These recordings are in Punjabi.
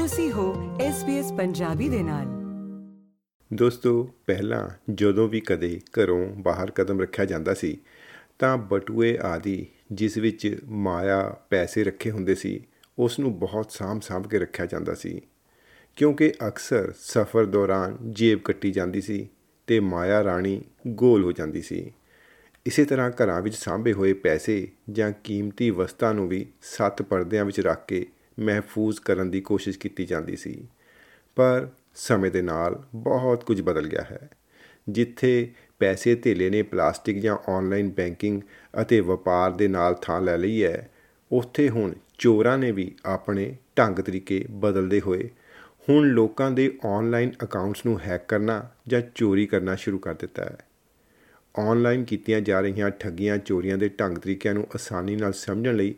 ਤੁਸੀਂ ਹੋ SBS ਪੰਜਾਬੀ ਦੇ ਨਾਲ। ਦੋਸਤੋ, ਪਹਿਲਾਂ ਜਦੋਂ ਵੀ ਕਦੇ ਘਰੋਂ ਬਾਹਰ ਕਦਮ ਰੱਖਿਆ ਜਾਂਦਾ ਸੀ, ਤਾਂ ਬਟੂਏ ਆਦਿ ਜਿਸ ਵਿੱਚ ਮਾਇਆ ਪੈਸੇ ਰੱਖੇ ਹੁੰਦੇ ਸੀ ਉਸ ਨੂੰ ਬਹੁਤ ਸਾਂਭ-ਸਾਂਭ ਕੇ ਰੱਖਿਆ ਜਾਂਦਾ ਸੀ। ਕਿਉਂਕਿ ਅਕਸਰ ਸਫ਼ਰ ਦੌਰਾਨ ਜੇਬ ਕੱਟੀ ਜਾਂਦੀ ਸੀ ਤੇ ਮਾਇਆ ਰਾਣੀ ਗੋਲ ਹੋ ਜਾਂਦੀ ਸੀ। ਇਸੇ ਤਰ੍ਹਾਂ ਘਰਾਂ ਵਿੱਚ ਸਾਂਭੇ ਹੋਏ ਪੈਸੇ ਜਾਂ ਕੀਮਤੀ ਵਸਤਾਂ ਨੂੰ ਵੀ ਸੱਤ ਪਰਦਿਆਂ ਵਿੱਚ ਰੱਖ ਕੇ ਮਹਿਫੂਜ਼ ਕਰਨ ਦੀ ਕੋਸ਼ਿਸ਼ ਕੀਤੀ ਜਾਂਦੀ ਸੀ। ਪਰ ਸਮੇਂ ਦੇ ਨਾਲ ਬਹੁਤ ਕੁਝ ਬਦਲ ਗਿਆ ਹੈ। ਜਿੱਥੇ ਪੈਸੇ ਧੇਲੇ ਨੇ ਪਲਾਸਟਿਕ ਜਾਂ ਆਨਲਾਈਨ ਬੈਂਕਿੰਗ ਅਤੇ ਵਪਾਰ ਦੇ ਨਾਲ ਥਾਂ ਲੈ ਲਈ ਹੈ, ਉੱਥੇ ਹੁਣ ਚੋਰਾਂ ਨੇ ਵੀ ਆਪਣੇ ਢੰਗ ਤਰੀਕੇ ਬਦਲਦੇ ਹੋਏ ਹੁਣ ਲੋਕਾਂ ਦੇ ਆਨਲਾਈਨ ਅਕਾਊਂਟਸ ਨੂੰ ਹੈਕ ਕਰਨਾ ਜਾਂ ਚੋਰੀ ਕਰਨਾ ਸ਼ੁਰੂ ਕਰ ਦਿੱਤਾ ਹੈ। ਆਨਲਾਈਨ ਕੀਤੀਆਂ ਜਾ ਰਹੀਆਂ ਠੱਗੀਆਂ ਚੋਰੀਆਂ ਦੇ ਢੰਗ ਤਰੀਕਿਆਂ ਨੂੰ ਆਸਾਨੀ ਨਾਲ ਸਮਝਣ ਲਈ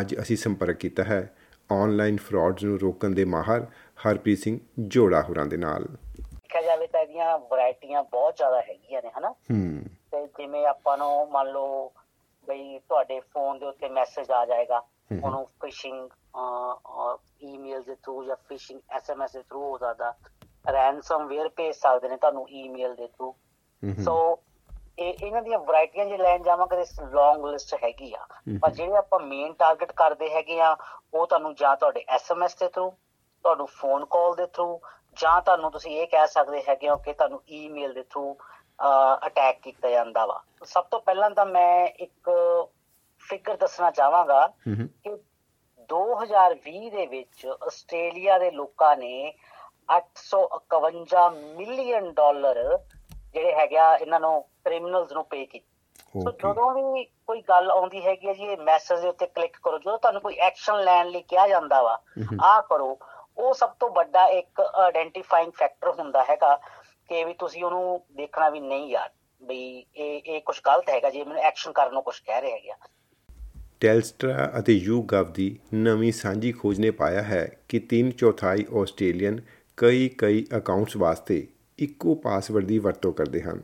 ਅੱਜ ਅਸੀਂ ਸੰਪਰਕ ਕੀਤਾ ਹੈ। ਆਨਲਾਈਨ ਫਰਾਡਸ ਨੂੰ ਰੋਕਣ ਦੇ ਮਾਹਰ ਹਰਪ੍ਰੀਤ ਸਿੰਘ ਜੋੜਾ ਹੋਰਾਂ ਦੇ ਨਾਲ। ਦੇਖਿਆ ਜਾਵੇ ਤਾਂ ਇਹਦੀਆਂ ਵੈਰਾਈਟੀਆਂ ਬਹੁਤ ਜ਼ਿਆਦਾ ਹੈਗੀਆਂ ਨੇ ਹਨਾ? ਹੂੰ। ਤੇ ਜਿਵੇਂ ਆਪਾਂ ਨੂੰ ਮੰਨ ਲਓ ਬਈ ਤੁਹਾਡੇ ਫੋਨ ਦੇ ਉੱਤੇ ਮੈਸੇਜ ਆ ਜਾਏਗਾ ਉਹਨੂੰ ਫਿਸ਼ਿੰਗ ਈਮੇਲ ਦੇ ਥਰੂ ਜਾਂ ਫਿਸ਼ਿੰਗ ਐਸਐਮਐਸ ਦੇ ਥਰੂ ਹੋ ਸਕਦਾ। ਰੈਂਸਮਵੇਅਰ ਭੇਜ ਸਕਦੇ ਨੇ ਤੁਹਾਨੂੰ ਈਮੇਲ ਦੇ ਥਰੂ ਸੋ ਇਹ ਇਹਨਾਂ ਦੀਆਂ ਵੈਰਾਈਟੀਆਂ ਜੇ ਲੈਣ ਜਾਵਾਂਗੇ ਤੇ ਲੌਂਗ ਲਿਸਟ ਹੈਗੀ ਆ। ਪਰ ਜਿਹੜੇ ਆਪਾਂ ਮੇਨ ਟਾਰਗੇਟ ਕਰਦੇ ਹੈਗੇ ਆ ਉਹ ਤੁਹਾਨੂੰ ਜਾਂ ਤੁਹਾਡੇ ਐਸਐਮਐਸ ਦੇ ਥਰੂ ਤੁਹਾਨੂੰ ਫੋਨ ਕਾਲ ਦੇ ਥਰੂ ਜਾਂ ਤੁਹਾਨੂੰ ਤੁਸੀਂ ਇਹ ਕਹਿ ਸਕਦੇ ਹੈਗੇ ਹੋ ਕਿ ਤੁਹਾਨੂੰ ਈਮੇਲ ਦੇ ਥਰੂ ਅਟੈਕ ਕੀਤਾ ਜਾਂਦਾ ਵਾ। ਸਭ ਤੋਂ ਪਹਿਲਾਂ ਤਾਂ ਮੈਂ ਇੱਕ ਫਿਗਰ ਦੱਸਣਾ ਚਾਹਾਂਗਾ ਕਿ 2020 ਦੇ ਵਿੱਚ ਆਸਟ੍ਰੇਲੀਆ ਦੇ ਲੋਕਾਂ ਨੇ 851 ਮਿਲੀਅਨ ਡਾਲਰ ਜਿਹੜੇ ਹੈਗਾ ਇਹਨਾਂ ਨੂੰ ਕ੍ਰਿਮੀਨਲਸ ਨੂੰ ਪੇ ਕੀਤੇ। ਸੋ ਜਦੋਂ ਵੀ ਕੋਈ ਗੱਲ ਆਉਂਦੀ ਹੈਗੀ ਹੈ ਜੀ ਇਹ ਮੈਸੇਜ ਦੇ ਉੱਤੇ ਕਲਿੱਕ ਕਰੋ। ਜਦੋਂ ਤੁਹਾਨੂੰ ਕੋਈ ਐਕਸ਼ਨ ਲੈਣ ਲਈ ਕਿਹਾ ਜਾਂਦਾ ਵਾ ਆਹ ਕਰੋ। ਉਹ ਸਭ ਤੋਂ ਵੱਡਾ ਇੱਕ ਆਇਡੈਂਟੀਫਾਈਂਗ ਫੈਕਟਰ ਹੁੰਦਾ ਹੈਗਾ ਕਿ ਵੀ ਤੁਸੀਂ ਉਹਨੂੰ ਦੇਖਣਾ ਵੀ ਨਹੀਂ ਯਾਰ ਬਈ ਇਹ ਇਹ ਕੁਝ ਗਲਤ ਹੈਗਾ ਜੀ ਮੈਨੂੰ ਐਕਸ਼ਨ ਕਰਨ ਨੂੰ ਕੁਝ ਕਹਿ ਰਹੇ ਹੈਗੇ। ਟੈਲਸਟਰਾ ਅਤੇ ਯੂਗਵ ਦੀ ਨਵੀਂ ਸਾਂਝੀ ਖੋਜ ਨੇ ਪਾਇਆ ਹੈ ਕਿ 3 ਚੌਥਾਈ ਆਸਟ੍ਰੇਲੀਅਨ ਕਈ ਕਈ ਅਕਾਊਂਟਸ ਵਾਸਤੇ ਇੱਕੋ ਪਾਸਵਰਡ ਦੀ ਵਰਤੋਂ ਕਰਦੇ ਹਨ।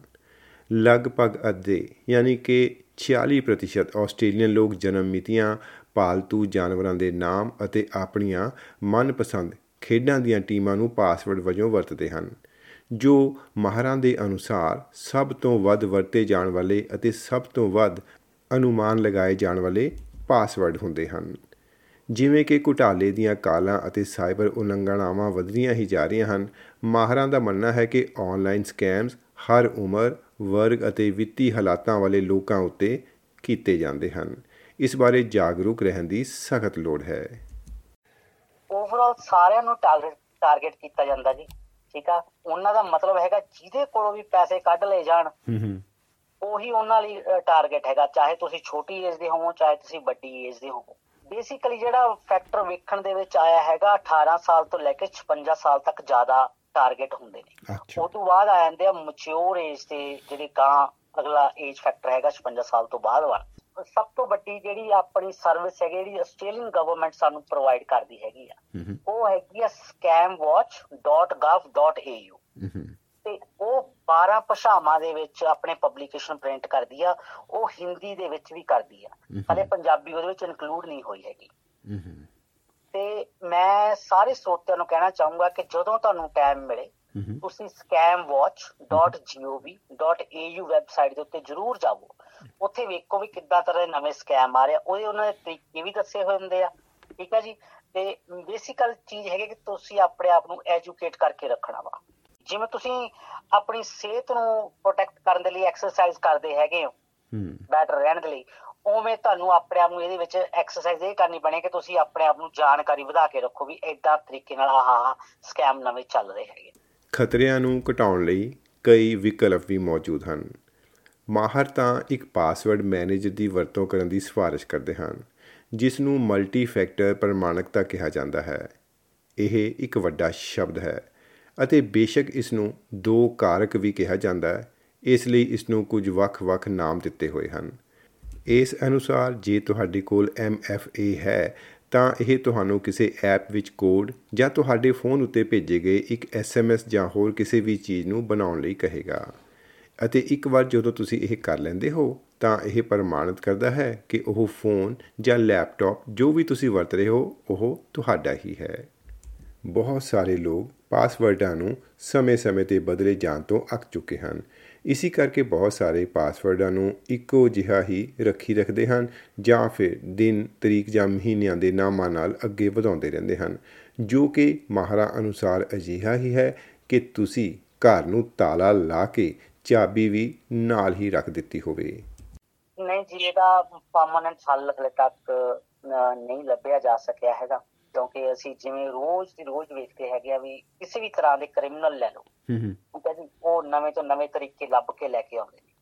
ਲਗਭਗ ਅੱਧੇ, ਯਾਨੀ ਕਿ 46% ਆਸਟ੍ਰੇਲੀਅਨ ਲੋਕ ਜਨਮ ਮਿਤੀਆਂ, ਪਾਲਤੂ ਜਾਨਵਰਾਂ ਦੇ ਨਾਮ ਅਤੇ ਆਪਣੀਆਂ ਮਨਪਸੰਦ ਖੇਡਾਂ ਦੀਆਂ ਟੀਮਾਂ ਨੂੰ ਪਾਸਵਰਡ ਵਜੋਂ ਵਰਤਦੇ ਹਨ, ਜੋ ਮਾਹਰਾਂ ਦੇ ਅਨੁਸਾਰ ਸਭ ਤੋਂ ਵੱਧ ਵਰਤੇ ਜਾਣ ਵਾਲੇ ਅਤੇ ਸਭ ਤੋਂ ਵੱਧ ਅਨੁਮਾਨ ਲਗਾਏ ਜਾਣ ਵਾਲੇ ਪਾਸਵਰਡ ਹੁੰਦੇ ਹਨ। ਜਿਵੇਂ ਕਿ ਘੁਟਾਲੇ ਦੀਆਂ ਕਾਲਾਂ ਅਤੇ ਸਾਈਬਰ ਉਲੰਘਣਾਵਾਂ ਵਧਦੀਆਂ ਹੀ ਜਾ ਰਹੀਆਂ ਹਨ, ਮਾਹਰਾਂ ਦਾ ਮੰਨਣਾ ਹੈ ਕਿ ਆਨਲਾਈਨ ਸਕੈਮਸ ਹਰ ਉਮਰ ਵਰਗ ਅਤੇ ਵਿੱਤੀ ਹਾਲਾਤਾਂ ਵਾਲੇ ਲੋਕਾਂ ਉੱਤੇ ਕੀਤੇ ਜਾਂਦੇ ਹਨ। ਇਸ ਬਾਰੇ ਜਾਗਰੂਕ ਰਹਿਣ ਦੀ ਸਖਤ ਲੋੜ ਹੈ। ਓਵਰਆਲ ਸਾਰਿਆਂ ਨੂੰ ਟਾਰਗੇਟ ਟਾਰਗੇਟ ਕੀਤਾ ਜਾਂਦਾ ਜੀ ਠੀਕ ਆ? ਉਹਨਾਂ ਦਾ ਮਤਲਬ ਹੈਗਾ ਜਿਹਦੇ ਕੋਲੋਂ ਵੀ ਪੈਸੇ ਕੱਢ ਲਏ ਜਾਣ ਹੂੰ ਹੂੰ। ਉਹੀ ਉਹਨਾਂ ਲਈ ਟਾਰਗੇਟ ਹੈਗਾ ਚਾਹੇ ਤੁਸੀਂ ਛੋਟੀ ਏਜ ਦੇ ਹੋਵੋ ਚਾਹੇ ਤੁਸੀਂ ਵੱਡੀ ਏਜ ਦੇ ਹੋਵੋ। ਬੇਸਿਕਲੀ ਜਿਹੜਾ ਫੈਕਟਰ ਵੇਖਣ ਦੇ ਵਿੱਚ ਆਇਆ ਹੈਗਾ 18 ਸਾਲ ਤੋਂ ਲੈ ਕੇ 56 ਸਾਲ ਤੱਕ ਜ਼ਿਆਦਾ ਟਾਰਗੇਟ ਹੁੰਦੇ ਨੇ। ਉਹ ਤੋਂ ਬਾਅਦ ਆ ਜਾਂਦੇ ਆ ਮੈਚੁਰ ਏਜ ਤੇ ਜਿਹੜੇ ਗਾਂ ਅਗਲਾ ਏਜ ਫੈਕਟਰ ਹੈਗਾ 56 ਸਾਲ ਤੋਂ ਬਾਅਦ ਵਾਲਾ। ਸਭ ਤੋਂ ਵੱਡੀ ਜਿਹੜੀ ਆਪਣੀ ਸਰਵਿਸ ਹੈਗੀ ਜਿਹੜੀ ਆਸਟ੍ਰੇਲੀਅਨ ਗਵਰਨਮੈਂਟ ਸਾਨੂੰ ਪ੍ਰੋਵਾਈਡ ਕਰਦੀ ਹੈਗੀ ਆ। ਉਹ ਹੈਗੀ ਆ scamwatch.gov.au ਤੇ ਉਹ 12 ਭਾਸ਼ਾਵਾਂ ਦੇ ਵਿੱਚ ਆਪਣੇ ਪਬਲੀਕੇਸ਼ਨ ਪ੍ਰਿੰਟ ਕਰਦੀ ਆ। ਉਹ ਹਿੰਦੀ ਦੇ ਵਿੱਚ ਵੀ ਕਰਦੀ ਆ। ਹਲੇ ਪੰਜਾਬੀ ਉਹਦੇ ਵਿੱਚ ਇਨਕਲੂਡ ਨਹੀਂ ਹੋਈ ਹੈਗੀ। ਤੇ ਮੈਂ ਸਾਰੇ ਸਰੋਤਿਆਂ ਨੂੰ ਕਹਿਣਾ ਚਾਹੂੰਗਾ ਕਿ ਜਦੋਂ ਤੁਹਾਨੂੰ ਟਾਈਮ ਮਿਲੇ ਤੁਸੀਂ scamwatch.gov.au ਵੈਬਸਾਈਟ ਦੇ ਉੱਤੇ ਜਰੂਰ ਜਾਵੋ। ਉੱਥੇ ਵੇਖੋ ਵੀ ਕਿੱਦਾਂ ਤਰ੍ਹਾਂ ਦੇ ਨਵੇਂ ਸਕੈਮ ਆ ਰਹੇ ਆ। ਉਹਦੇ ਉਹਨਾਂ ਦੇ ਤਰੀਕੇ ਵੀ ਦੱਸੇ ਹੋਏ ਹੁੰਦੇ ਆ। ਠੀਕ ਆ ਜੀ? ਤੇ ਬੇਸਿਕਲ ਚੀਜ਼ ਹੈਗੀ ਕਿ ਤੁਸੀਂ ਆਪਣੇ ਆਪ ਨੂੰ ਐਜੂਕੇਟ ਕਰਕੇ ਰੱਖਣਾ ਵਾ। ਜਿਵੇਂ ਤੁਸੀਂ ਆਪਣੀ ਸਿਹਤ ਨੂੰ ਪ੍ਰੋਟੈਕਟ ਕਰਨ ਦੇ ਲਈ ਐਕਸਰਸਾਈਜ਼ ਕਰਦੇ ਹੈਗੇ ਹੂੰ ਬੈਟਰ ਰਹਿਣ ਦੇ ਲਈ ਉਵੇਂ ਤੁਹਾਨੂੰ ਆਪਣੇ ਆਪ ਨੂੰ ਇਹਦੇ ਵਿੱਚ ਐਕਸਰਸਾਈਜ਼ ਇਹ ਕਰਨੀ ਪੈਣੀ ਕਿ ਤੁਸੀਂ ਆਪਣੇ ਆਪ ਨੂੰ ਜਾਣਕਾਰੀ ਵਧਾ ਕੇ ਰੱਖੋ ਵੀ ਏਦਾਂ ਤਰੀਕੇ ਨਾਲ ਆਹ ਆਹ ਸਕੈਮ ਨਵੇਂ ਚੱਲ ਰਹੇ ਹੈਗੇ। ਖਤਰਿਆਂ ਨੂੰ ਘਟਾਉਣ ਲਈ ਕਈ ਵਿਕਲਪ ਵੀ ਮੌਜੂਦ ਹਨ। ਮਾਹਰ ਤਾਂ ਇੱਕ ਪਾਸਵਰਡ ਮੈਨੇਜਰ ਦੀ ਵਰਤੋਂ ਕਰਨ ਦੀ ਸਿਫਾਰਿਸ਼ ਕਰਦੇ ਹਨ ਜਿਸ ਨੂੰ ਮਲਟੀ ਫੈਕਟਰ ਪ੍ਰਮਾਣਕਤਾ ਕਿਹਾ ਜਾਂਦਾ ਹੈ। ਇਹ ਇੱਕ ਵੱਡਾ ਸ਼ਬਦ ਹੈ ਅਤੇ ਬੇਸ਼ੱਕ ਇਸ ਨੂੰ ਦੋ ਕਾਰਕ ਵੀ ਕਿਹਾ ਜਾਂਦਾ ਹੈ, ਇਸ ਲਈ ਇਸ ਨੂੰ ਕੁਝ ਵੱਖ-ਵੱਖ ਨਾਮ ਦਿੱਤੇ ਹੋਏ ਹਨ। ਇਸ ਅਨੁਸਾਰ ਜੇ ਤੁਹਾਡੇ ਕੋਲ MFA ਹੈ, ਤਾਂ ਇਹ ਤੁਹਾਨੂੰ ਕਿਸੇ ਐਪ ਵਿੱਚ ਕੋਡ ਜਾਂ ਤੁਹਾਡੇ ਫੋਨ ਉੱਤੇ ਭੇਜੇ ਗਏ ਇੱਕ SMS ਜਾਂ ਹੋਰ ਕਿਸੇ ਵੀ ਚੀਜ਼ ਨੂੰ ਬਣਾਉਣ ਲਈ ਕਹੇਗਾ। ਅਤੇ ਇੱਕ ਵਾਰ ਜਦੋਂ ਤੁਸੀਂ ਇਹ ਕਰ ਲੈਂਦੇ ਹੋ, ਤਾਂ ਇਹ ਪ੍ਰਮਾਣਿਤ ਕਰਦਾ ਹੈ ਕਿ ਉਹ ਫੋਨ ਜਾਂ ਲੈਪਟਾਪ ਜੋ ਵੀ ਤੁਸੀਂ ਵਰਤ ਰਹੇ ਹੋ, ਉਹ ਤੁਹਾਡਾ ਹੀ ਹੈ। ਬਹੁਤ ਸਾਰੇ ਲੋਕ ਪਾਸਵਰਡਾਂ ਨੂੰ ਸਮੇਂ-ਸਮੇਂ ਤੇ ਬਦਲੇ ਜਾਣ ਤੋਂ ਅੱਕ ਚੁੱਕੇ ਹਨ। ਇਸੇ ਕਰਕੇ ਬਹੁਤ ਸਾਰੇ ਪਾਸਵਰਡਾਂ ਨੂੰ ਇੱਕੋ ਜਿਹਾ ਹੀ ਰੱਖੀ ਰੱਖਦੇ ਹਨ ਜਾਂ ਫਿਰ ਦਿਨ ਤਰੀਕ ਜਾਂ ਮਹੀਨਿਆਂ ਦੇ ਨਾਮਾਂ ਨਾਲ ਅੱਗੇ ਵਧਾਉਂਦੇ ਰਹਿੰਦੇ ਹਨ ਜੋ ਕਿ ਮਾਹਰਾਂ ਅਨੁਸਾਰ ਅਜਿਹਾ ਹੀ ਹੈ ਕਿ ਤੁਸੀਂ ਘਰ ਨੂੰ ਤਾਲਾ ਲਾ ਕੇ ਚਾਬੀ ਵੀ ਨਾਲ ਹੀ ਰੱਖ ਦਿੱਤੀ ਹੋਵੇ। ਨਹੀਂ ਜੀ ਇਹਦਾ ਪਰਮਾਨੈਂਟ ਹੱਲ ਹਲੇ ਤੱਕ ਨਹੀਂ ਲੱਭਿਆ ਜਾ ਸਕਿਆ ਹੈਗਾ ਕਿਉਂਕਿ ਅਸੀਂ ਜਿਵੇਂ ਰੋਜ਼ ਦੀ ਰੋਜ਼ ਵੇਖਦੇ ਹੈਗੇ ਆ ਵੀ ਕਿਸੇ ਵੀ ਤਰ੍ਹਾਂ ਦੇ ਕ੍ਰਿਮੀਨਲ ਲੈ ਲਓ। ਹੂੰ ਹੂੰ। ਠੀਕ ਹੈ ਜੀ ਉਹ ਨਵੇਂ ਤੋਂ ਨਵੇਂ ਤਰੀਕੇ ਲੱਭ ਕੇ ਲੈ ਕੇ ਆਉਂਦੇ ਨੇ।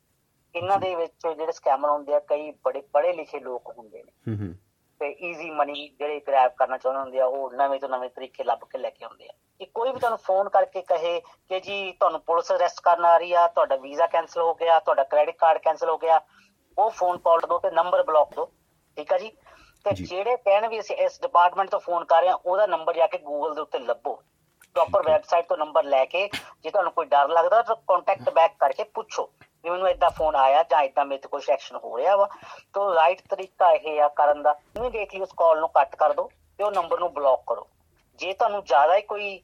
ਇਹਨਾਂ ਦੇ ਵਿੱਚ ਜਿਹੜੇ ਸਕੈਮਰ ਹੁੰਦੇ ਆ ਕਈ ਬੜੇ ਪੜ੍ਹੇ ਲਿਖੇ ਲੋਕ ਹੁੰਦੇ ਨੇ। ਹੂੰ ਹੂੰ। ਤੇ ਈਜ਼ੀ ਮਨੀ ਜਿਹੜੇ ਗ੍ਰੈਬ ਕਰਨਾ ਚਾਹੁੰਦੇ ਹੁੰਦੇ ਆ ਉਹ ਨਵੇਂ ਤੋਂ ਨਵੇਂ ਤਰੀਕੇ ਲੱਭ ਕੇ ਲੈ ਕੇ ਆਉਂਦੇ ਆ। ਕਿ ਕੋਈ ਵੀ ਤੁਹਾਨੂੰ ਫੋਨ ਕਰਕੇ ਕਹੇ ਕਿ ਜੀ ਤੁਹਾਨੂੰ ਪੁਲਿਸ ਅਰੈਸਟ ਕਰਨ ਆ ਰਹੀ ਆ ਤੁਹਾਡਾ ਵੀਜ਼ਾ ਕੈਨਸਲ ਹੋ ਗਿਆ ਤੁਹਾਡਾ ਕ੍ਰੈਡਿਟ ਕਾਰਡ ਕੈਨਸਲ ਹੋ ਗਿਆ ਉਹ ਫੋਨ ਕਾਲ ਦੋ ਤੇ ਨੰਬਰ ਬਲੌਕ ਦੋ। ਠੀਕ ਆ ਜੀ? ਤੇ। ਜਿਹੜੇ ਕਹਿਣ ਵੀ ਅਸੀਂ ਇਸ ਡਿਪਾਰਟਮੈਂਟ ਤੋਂ ਫੋਨ ਕਰ ਰਹੇ ਹਾਂ ਉਹਦਾ ਨੰਬਰ ਜਾ ਕੇ ਗੂਗਲ ਦੇ ਉੱਤੇ ਲੱਭੋ। ਪ੍ਰੋਪਰ ਵੈਬਸਾਈਟ ਤੋਂ ਨੰਬਰ ਲੈ ਕੇ ਜੇ ਤੁਹਾਨੂੰ ਕੋਈ ਡਰ ਲੱਗਦਾ ਤਾਂ ਕੰਟੈਕਟ ਬੈਕ ਕਰਕੇ ਪੁੱਛੋ। ਵੀ ਮੈਨੂੰ ਇਦਾਂ ਫੋਨ ਆਇਆ ਜਾਂ ਇਦਾਂ ਮੇਰੇ ਤੇ ਕੋਈ ਐਕਸ਼ਨ ਹੋ ਰਿਹਾ ਵਾ। ਤਾਂ ਰਾਈਟ ਤਰੀਕਾ ਇਹ ਆ ਕਰਨ ਦਾ। ਇਮੀਡੀਏਟਲੀ ਉਸ ਕਾਲ ਨੂੰ ਕੱਟ ਕਰ ਦਿਓ ਤੇ ਉਹ ਨੰਬਰ ਨੂੰ ਬਲੌਕ ਕਰੋ। ਜੇ ਤੁਹਾਨੂੰ ਜ਼ਿਆਦਾ ਹੀ ਕੋਈ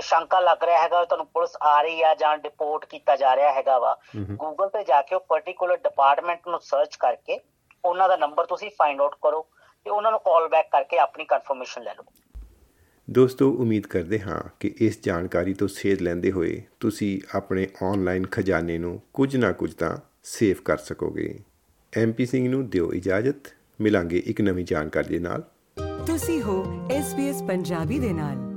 ਸ਼ੰਕਾ ਲੱਗ ਰਿਹਾ ਹੈਗਾ ਤੁਹਾਨੂੰ ਪੁਲਿਸ ਆ ਰਹੀ ਆ ਜਾਂ ਡਿਪੋਰਟ ਕੀਤਾ ਜਾ ਰਿਹਾ ਹੈਗਾ ਵਾ। ਗੂਗਲ ਤੇ ਜਾ ਕੇ ਉਹ ਪਾਰਟਿਕੂਲਰ ਡਿਪਾਰਟਮੈਂਟ ਨੂੰ ਸਰਚ ਕਰਕੇ ਉਹਨਾਂ ਦਾ ਨੰਬਰ ਤੁਸੀਂ ਫਾਈਂਡ ਆਊਟ ਕਰੋ ਤੇ ਉਹਨਾਂ ਨੂੰ ਕਾਲ ਬੈਕ ਕਰਕੇ ਆਪਣੀ ਕਨਫਰਮੇਸ਼ਨ ਲੈ ਲਓ। ਦੋਸਤੋ, ਉਮੀਦ ਕਰਦੇ ਹਾਂ ਕਿ ਇਸ ਜਾਣਕਾਰੀ ਤੋਂ ਸੇਧ ਲੈਂਦੇ ਹੋਏ ਤੁਸੀਂ ਆਪਣੇ ਆਨਲਾਈਨ ਖਜ਼ਾਨੇ ਨੂੰ ਕੁਝ ਨਾ ਕੁਝ ਤਾਂ ਸੇਵ ਕਰ ਸਕੋਗੇ। ਐਮਪੀ ਸਿੰਘ ਨੂੰ ਦਿਓ ਇਜਾਜ਼ਤ। ਮਿਲਾਂਗੇ ਇੱਕ ਨਵੀਂ ਜਾਣਕਾਰੀ ਦੇ ਨਾਲ। ਤੁਸੀਂ ਹੋ SBS ਪੰਜਾਬੀ ਦੇ ਨਾਲ।